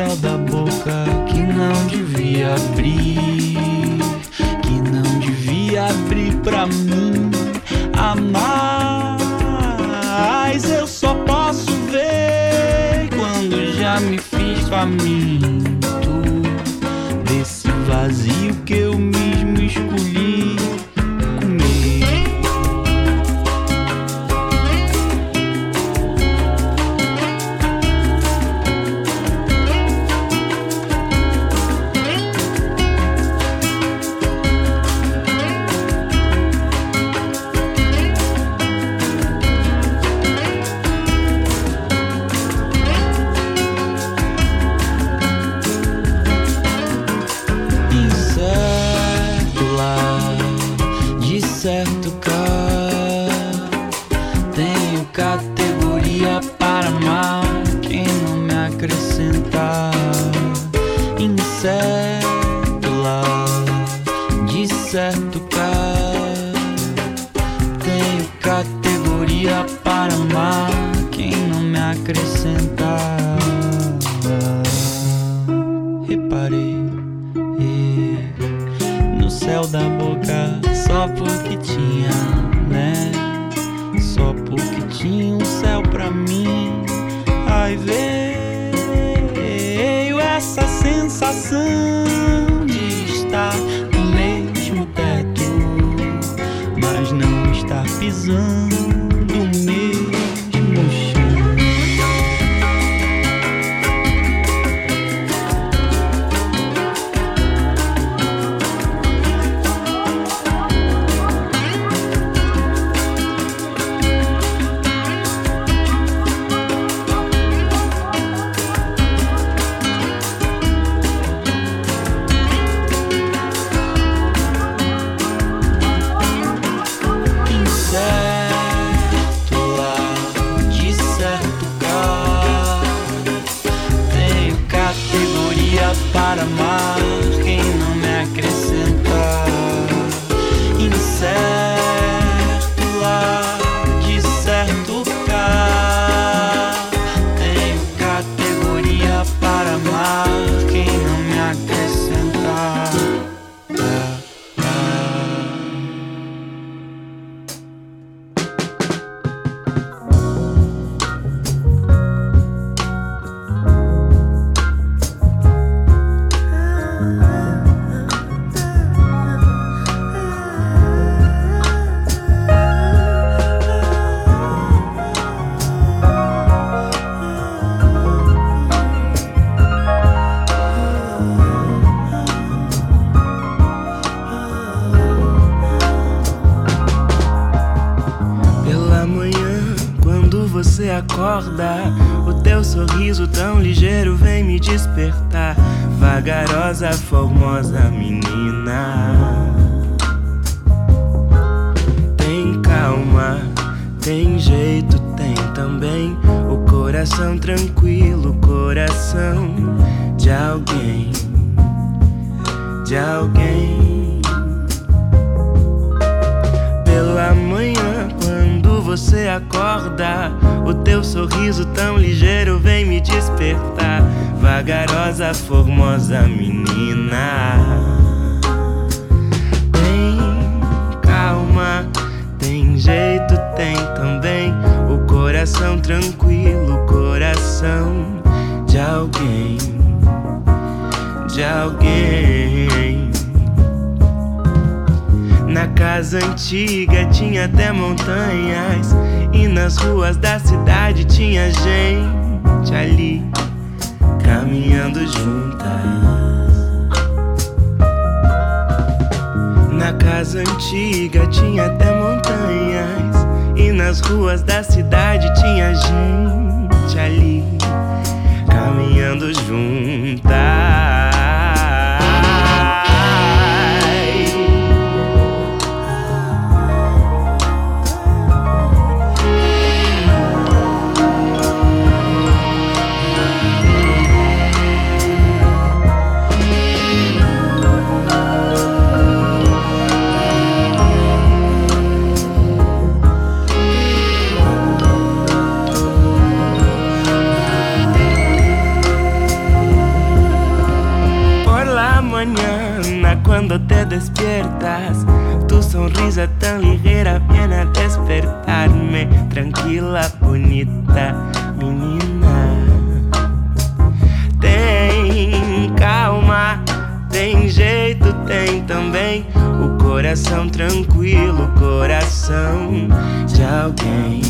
céu da boca que não devia abrir, que não devia abrir pra mim. A mais eu só posso ver quando já me fiz família. alguém, de alguém. Na casa antiga tinha até montanhas, e nas ruas da cidade tinha gente ali, caminhando juntas. Na casa antiga tinha até montanhas, e nas ruas da cidade tinha gente ali caminhando juntas. Cuando te despiertas. Tu sonrisa tan ligera viene a despertarme. Tranquila, bonita menina. Tem calma, tem jeito, tem também o coração tranquilo, coração de alguém,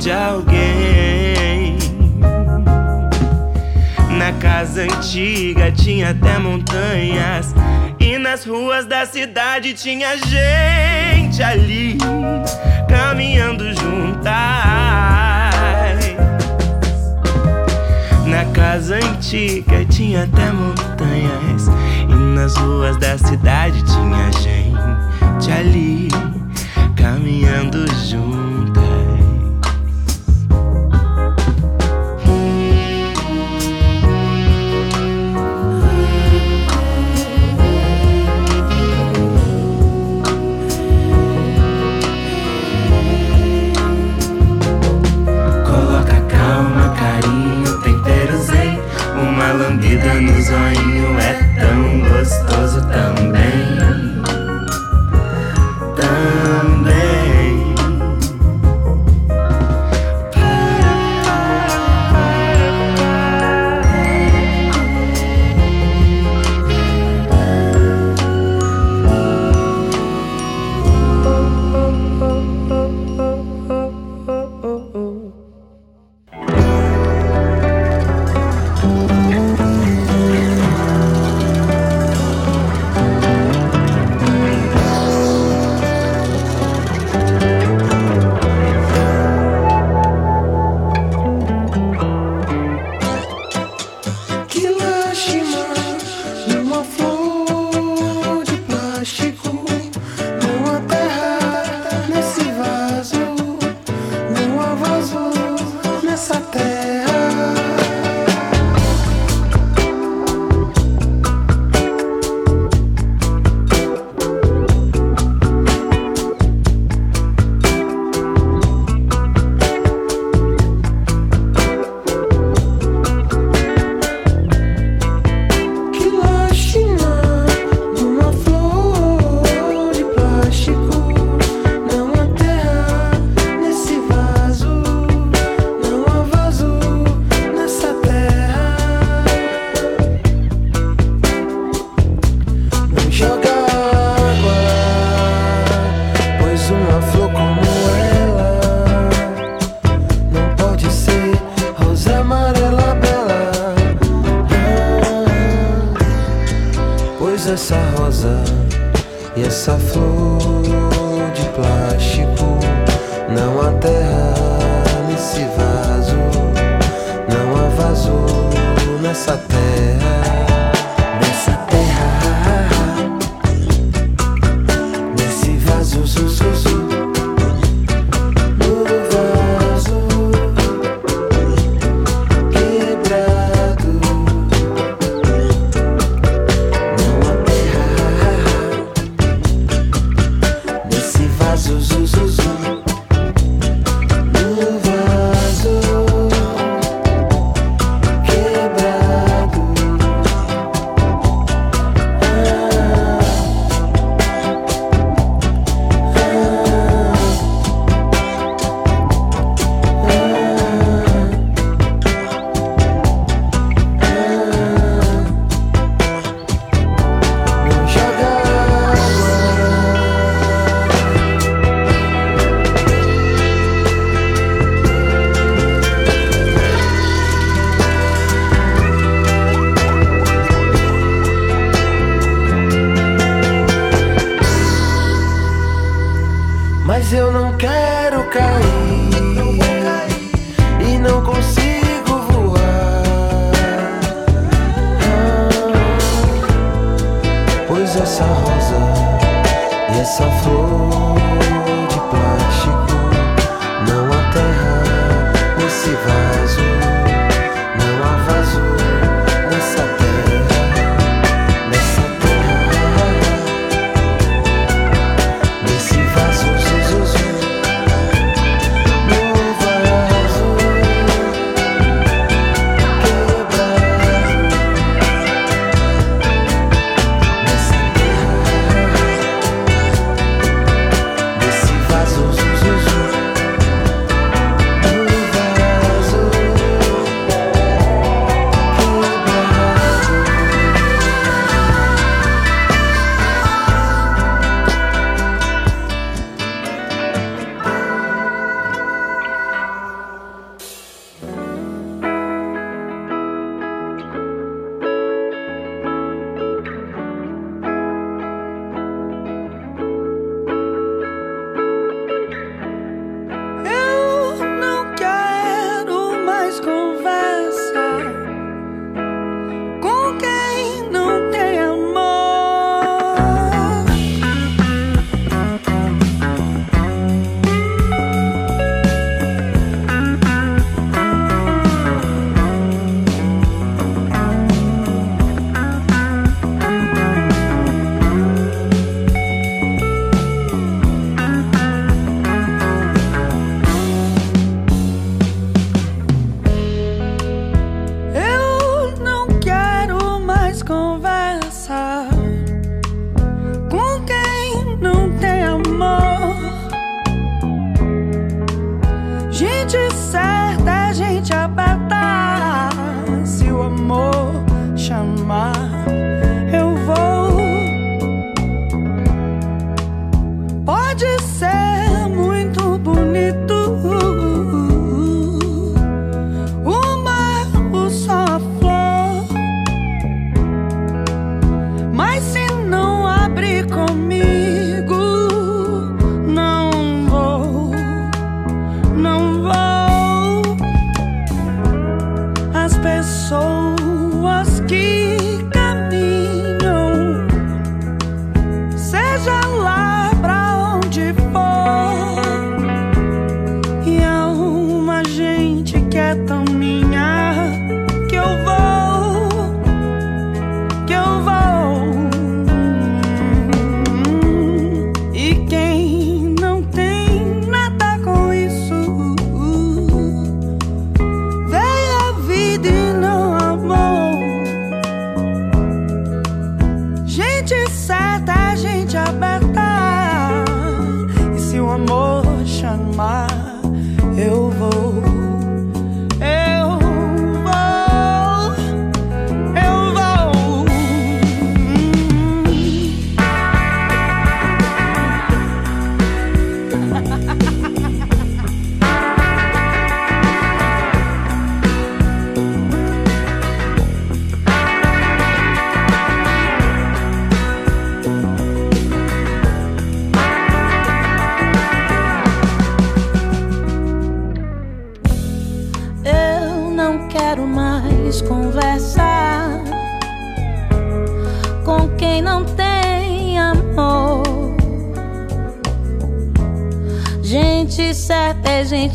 de alguém. Na casa antiga tinha até montanhas. E nas ruas da cidade tinha gente ali caminhando juntas. Na casa antiga tinha até montanhas. E nas ruas da cidade tinha gente ali caminhando juntas. Essa rosa e essa flor de plástico não há terra nesse vaso, não há vaso nessa terra,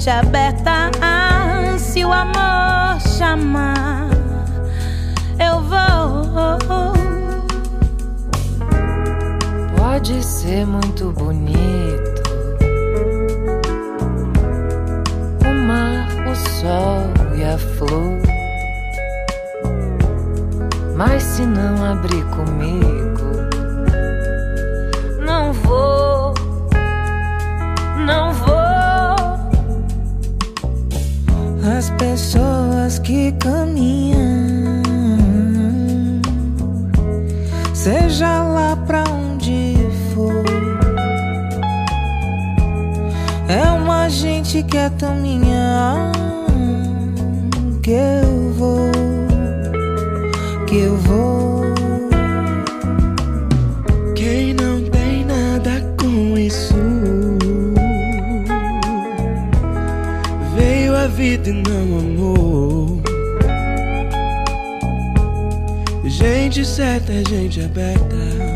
mente aberta. Certa é gente aberta.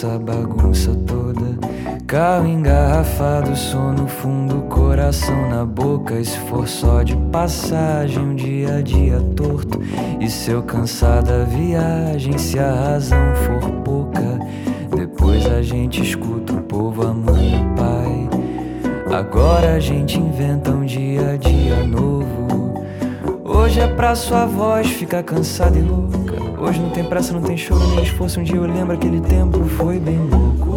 Essa bagunça toda. Carro engarrafado, sono fundo, coração na boca. For só de passagem, um dia a dia torto. E se eu cansar da viagem, se a razão for pouca, depois a gente escuta o povo, a mãe e o pai. Agora a gente inventa um dia a dia novo. Hoje é pra sua voz ficar cansada e louca. Hoje não tem pressa, não tem choro nem esforço. Um dia eu lembro aquele tempo foi bem louco.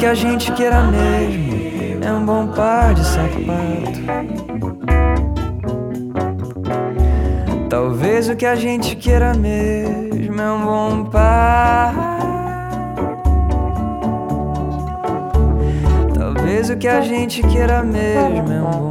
Que a gente queira mesmo é um bom par de sapato. Talvez o que a gente queira mesmo é um bom par. Talvez o que a gente queira mesmo é um bom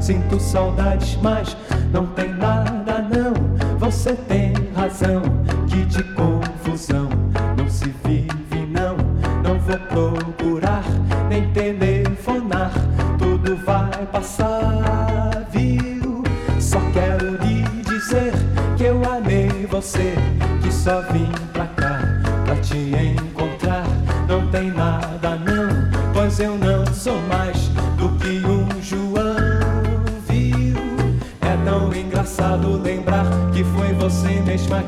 Sinto saudades, mas não tem nada não. Você tem razão, que de confusão não se vive não. Não vou procurar nem telefonar, tudo vai passar, viu? Só quero lhe dizer que eu amei você, que só vim você mesma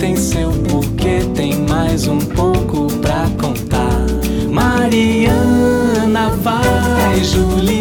tem seu porquê, tem mais um pouco pra contar. Mariana vai, Juliana.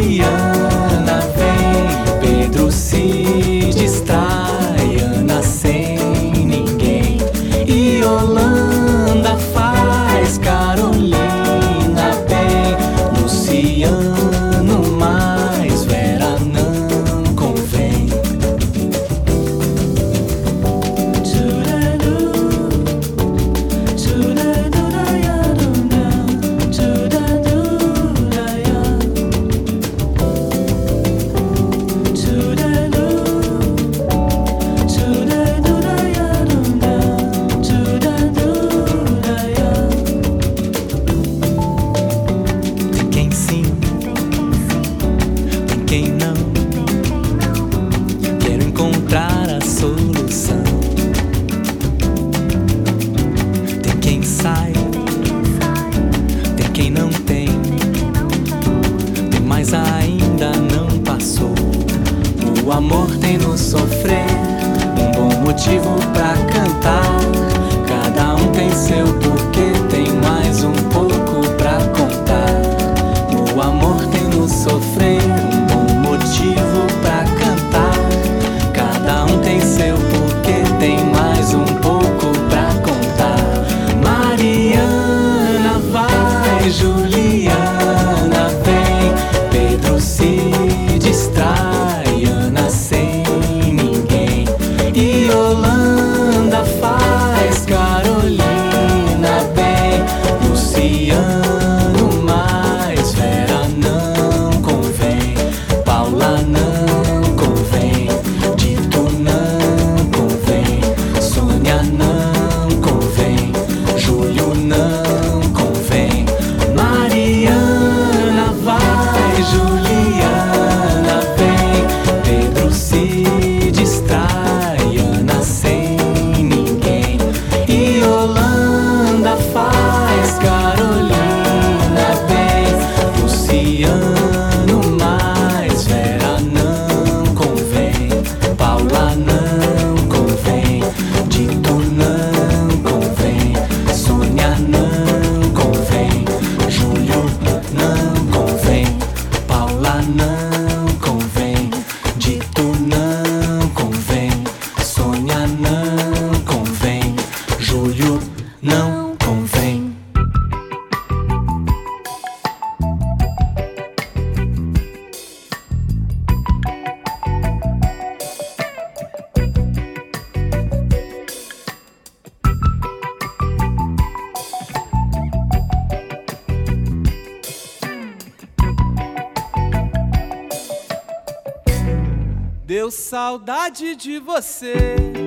Saudade de você,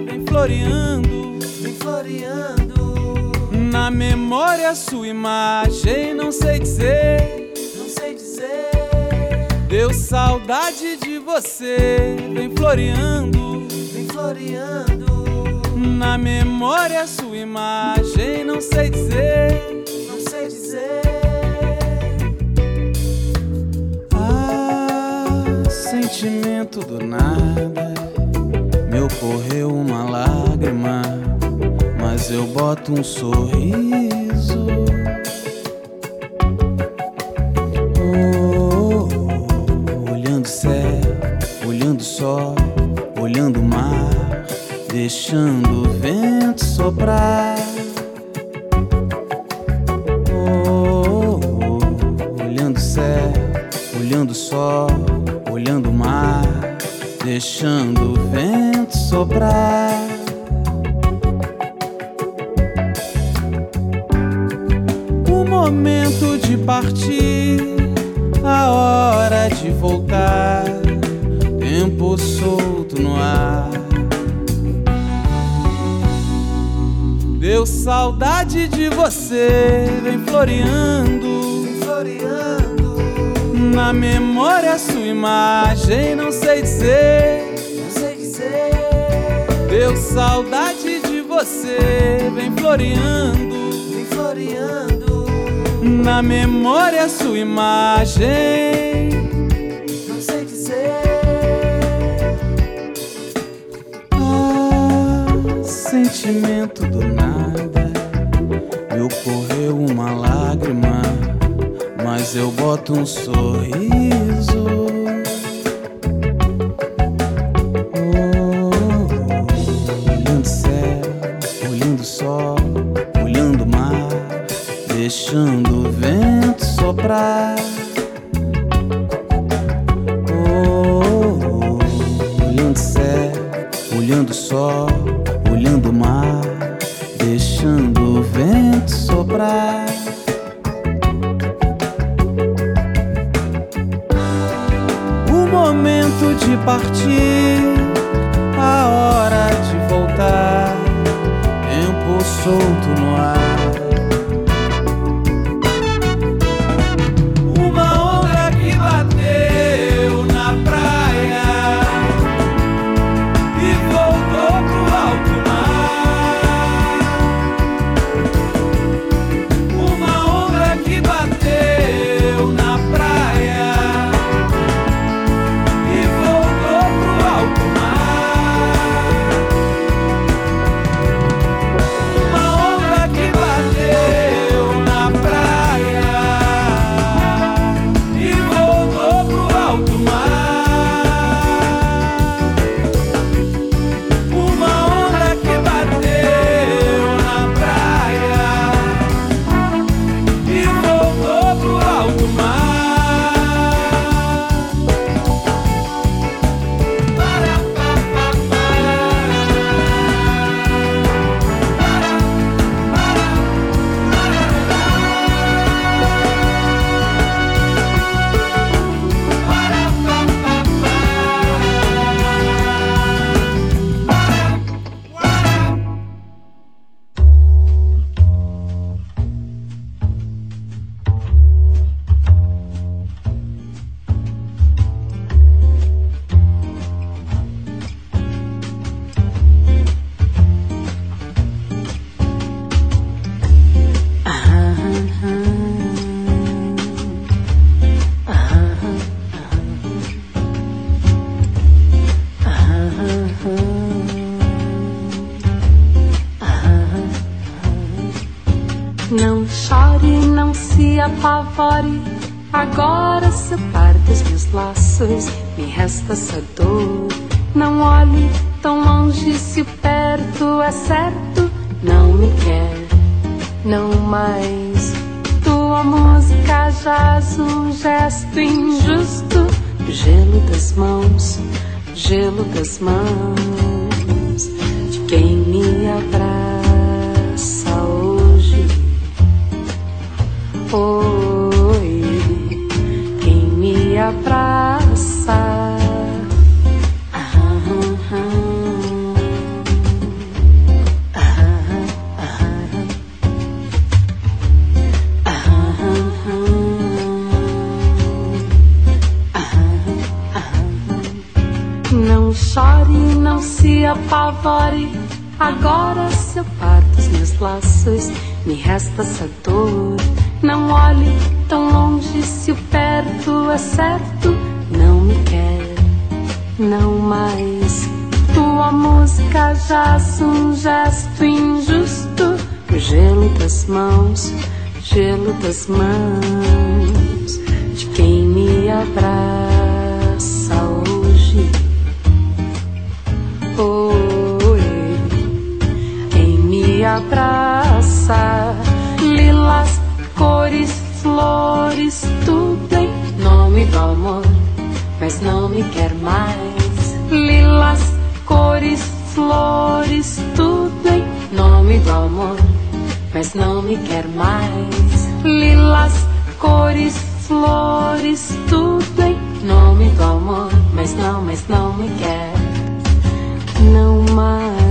vem floreando, vem floreando. Na memória sua imagem, não sei dizer, não sei dizer. Deu saudade de você, vem floreando, vem floreando. Na memória sua imagem, não sei dizer, não sei dizer. Ah, sentimento do nada, me ocorreu uma lágrima, mas eu boto um sorriso. Oh, olhando o céu, olhando sol, olhando o mar deixando o vento soprar. Oh, oh, olhando céu, olhando sol, olhando o mar, deixando o vento soprar. O momento de partir, a hora de voltar, tempo solto no ar. Deu saudade de você, vem floreando, vem floreando. Na memória sua imagem, não sei dizer, não sei dizer. Deu saudade de você, vem floreando, vem floreando. Na memória sua imagem, não sei dizer. Ah, sentimento do nada me ocorreu uma lágrima, mas eu boto um sorriso. Apavore. Agora se eu parto os meus laços, me resta essa dor. Não olhe tão longe se o perto é certo. Não me quer, não mais. Tua música jaz um gesto injusto. O gelo das mãos, gelo das mãos de quem me abraça me abraça, lilas, cores, flores, tudo em nome do amor, mas não me quer mais. Lilas, cores, flores, tudo em nome do amor, mas não me quer mais. Lilas, cores, flores, tudo em nome do amor, mas não, mas não me quer, não mais.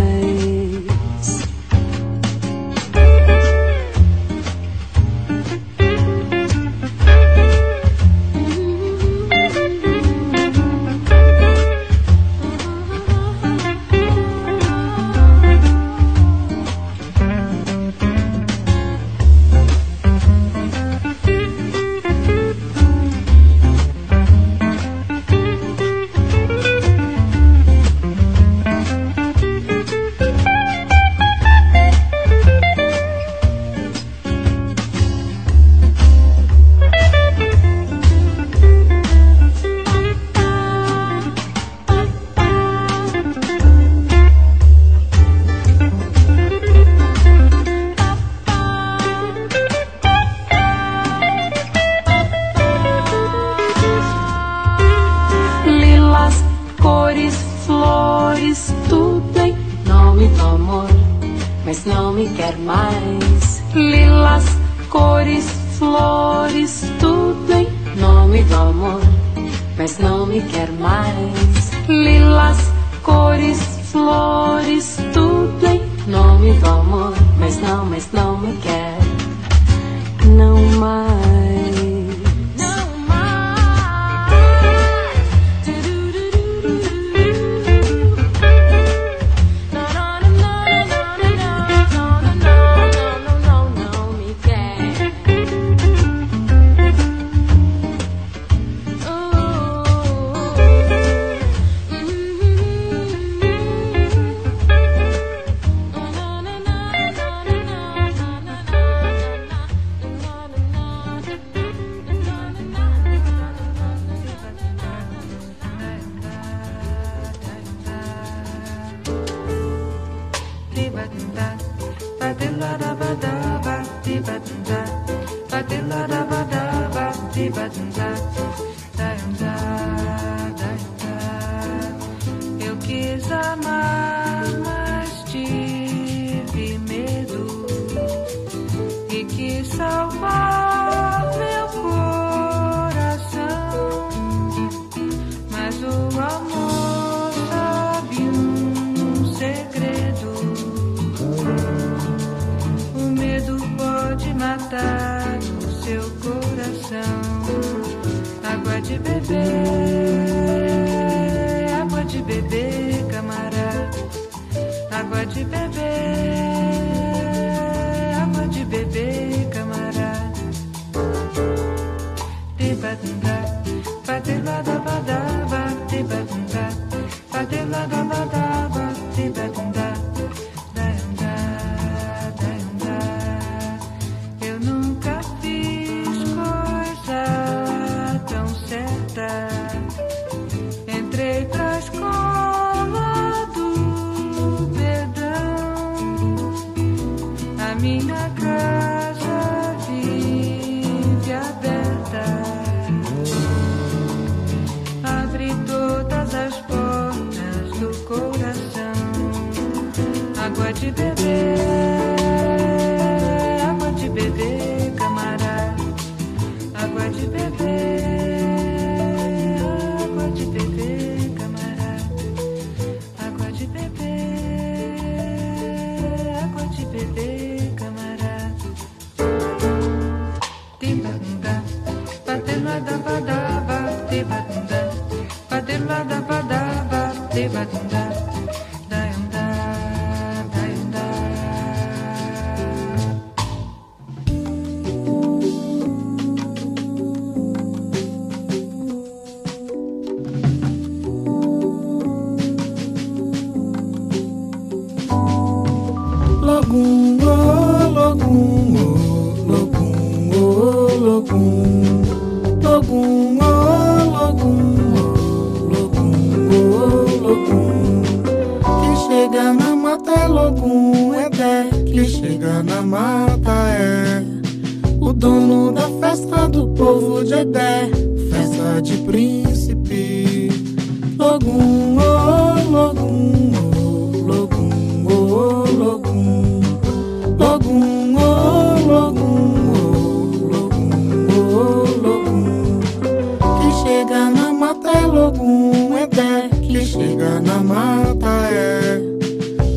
Na mata é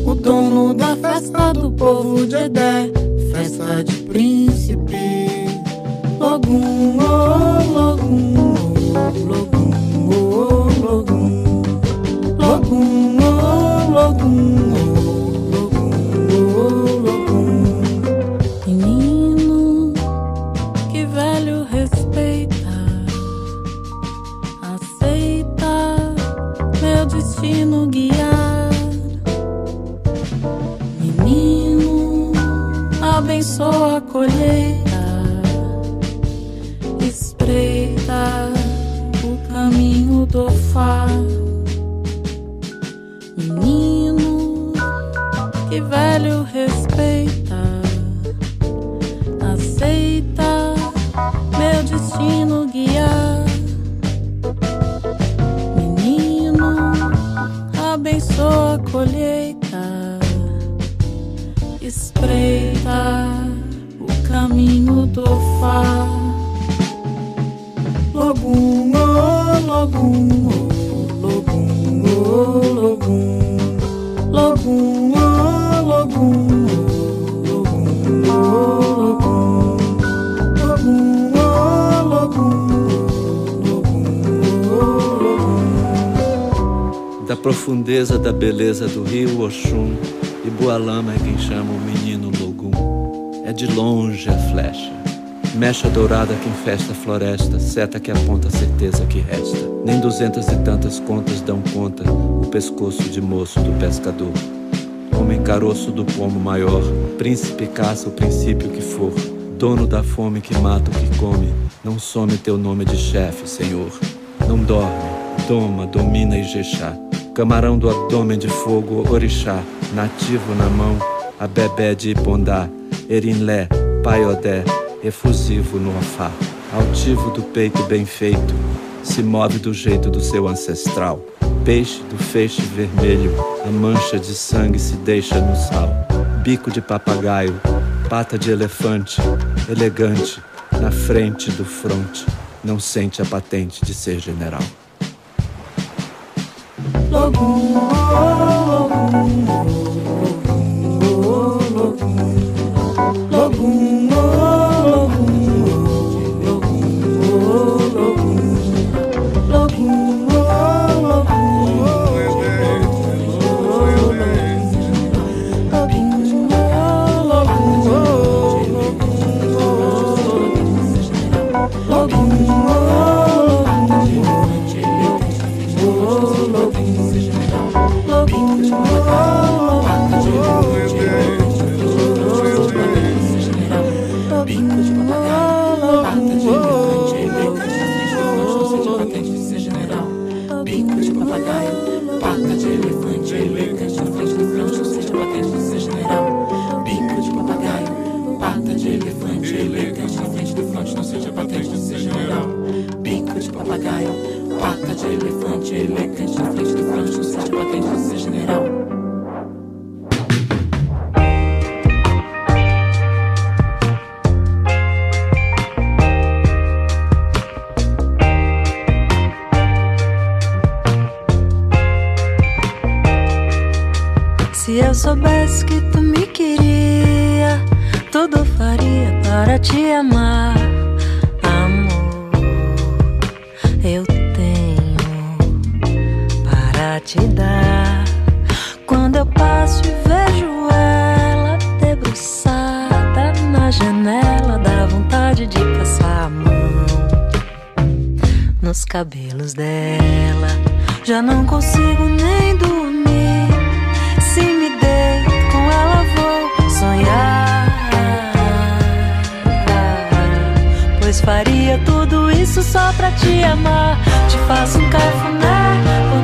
o dono da festa do povo de Edé, festa de príncipe. Logum, oh, Logum, mecha dourada que infesta a floresta, seta que aponta a certeza que resta. Nem duzentas e tantas contas dão conta o pescoço de moço do pescador. Homem caroço do pomo maior, príncipe caça o princípio que for. Dono da fome que mata o que come, não some teu nome de chefe, Senhor. Não dorme, doma, domina Ijexá. Camarão do abdômen de fogo, orixá. Nativo na mão, a bebé de Ipondá. Erinlé, paiodé, efusivo no afá. Altivo do peito bem feito, se move do jeito do seu ancestral. Peixe do feixe vermelho, a mancha de sangue se deixa no sal. Bico de papagaio, pata de elefante, elegante, na frente do fronte, não sente a patente de ser general. Logum, oh, Logum, te dar. Quando eu passo e vejo ela debruçada na janela, dá vontade de passar a mão nos cabelos dela. Já não consigo nem dormir. Se me deito com ela, vou sonhar. Pois faria tudo isso só pra te amar. Te faço um cafuné.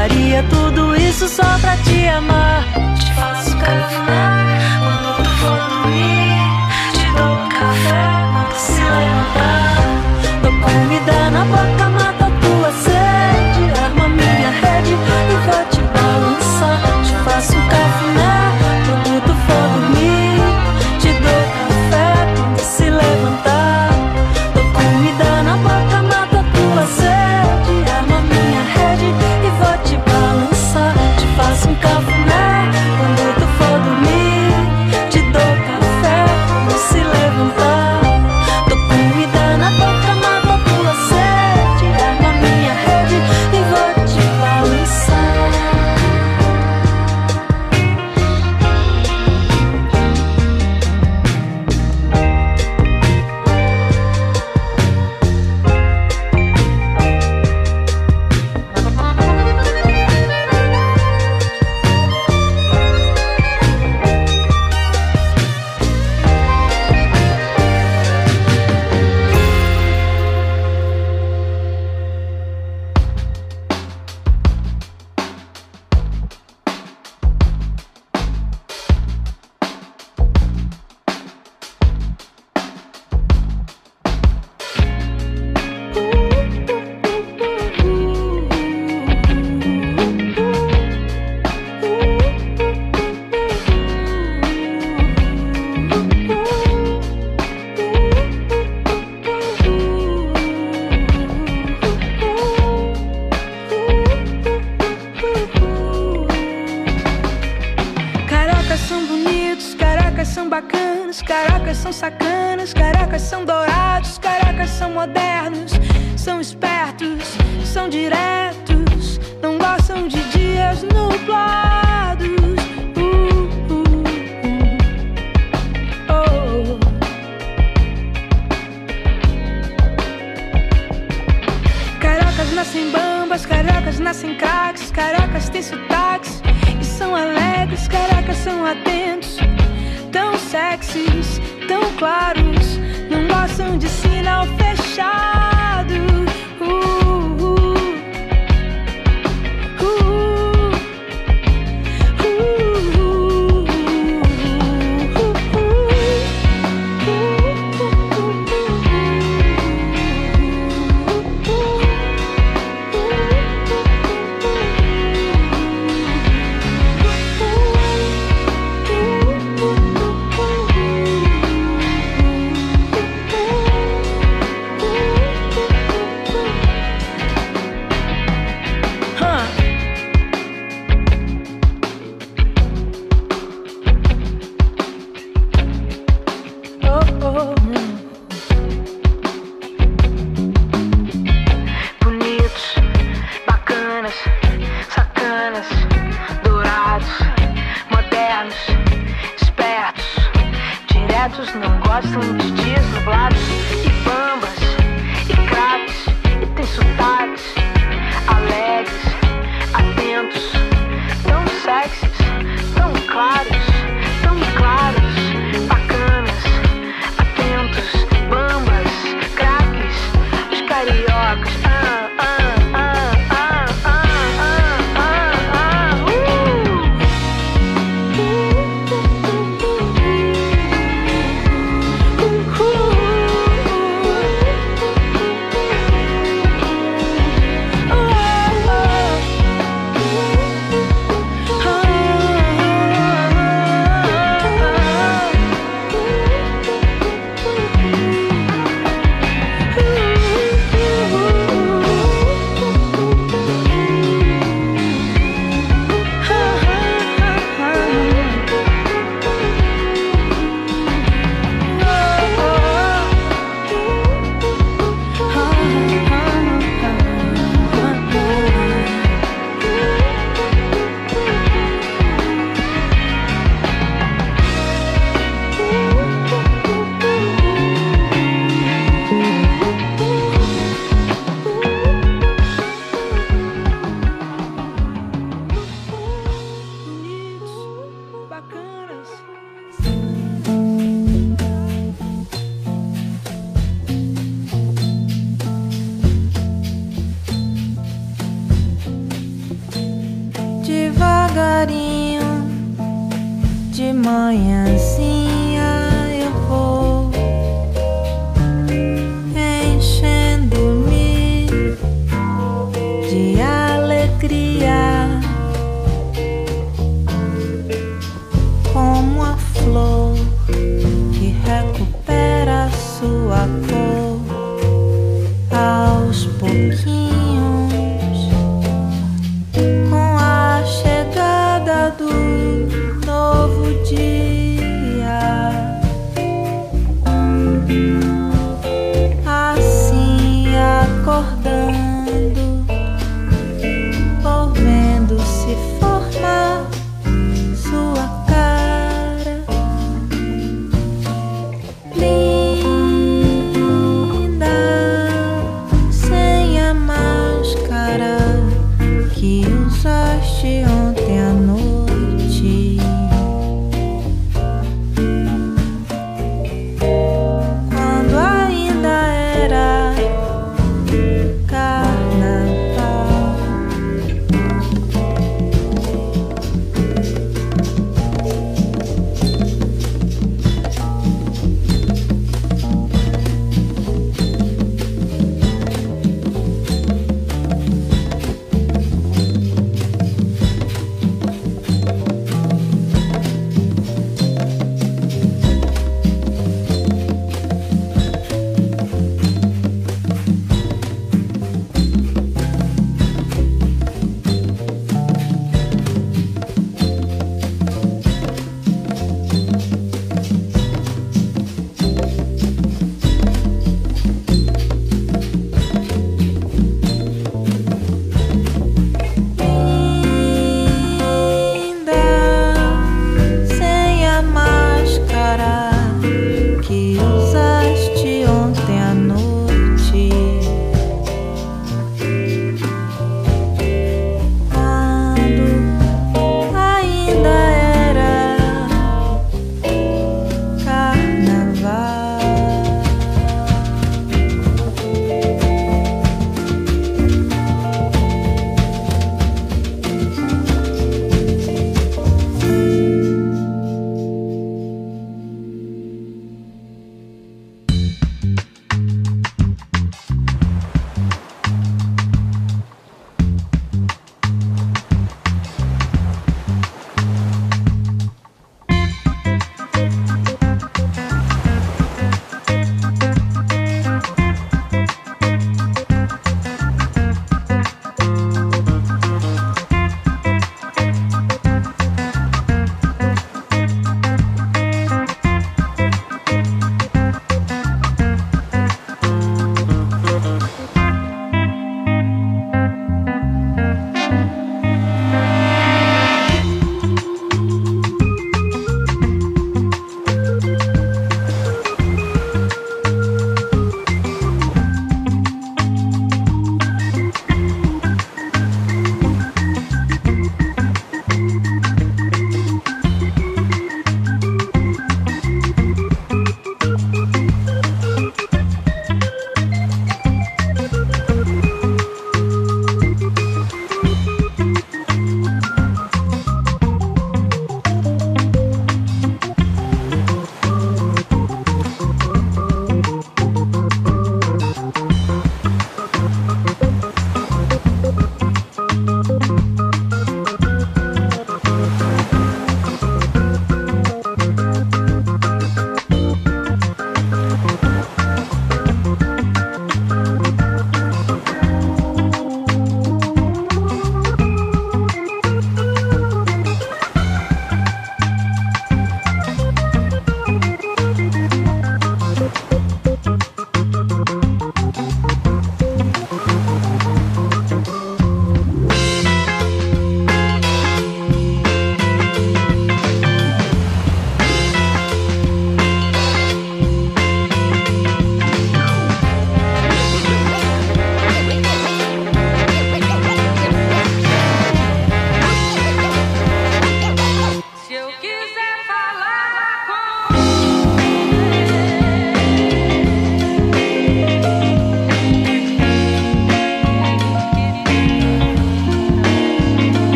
Faria tudo isso só pra te amar. Te faço cafuné. têm sotaques e são alegres, caracas são atentos, tão sexys, tão claros, não gostam de sinal fechado. Uh.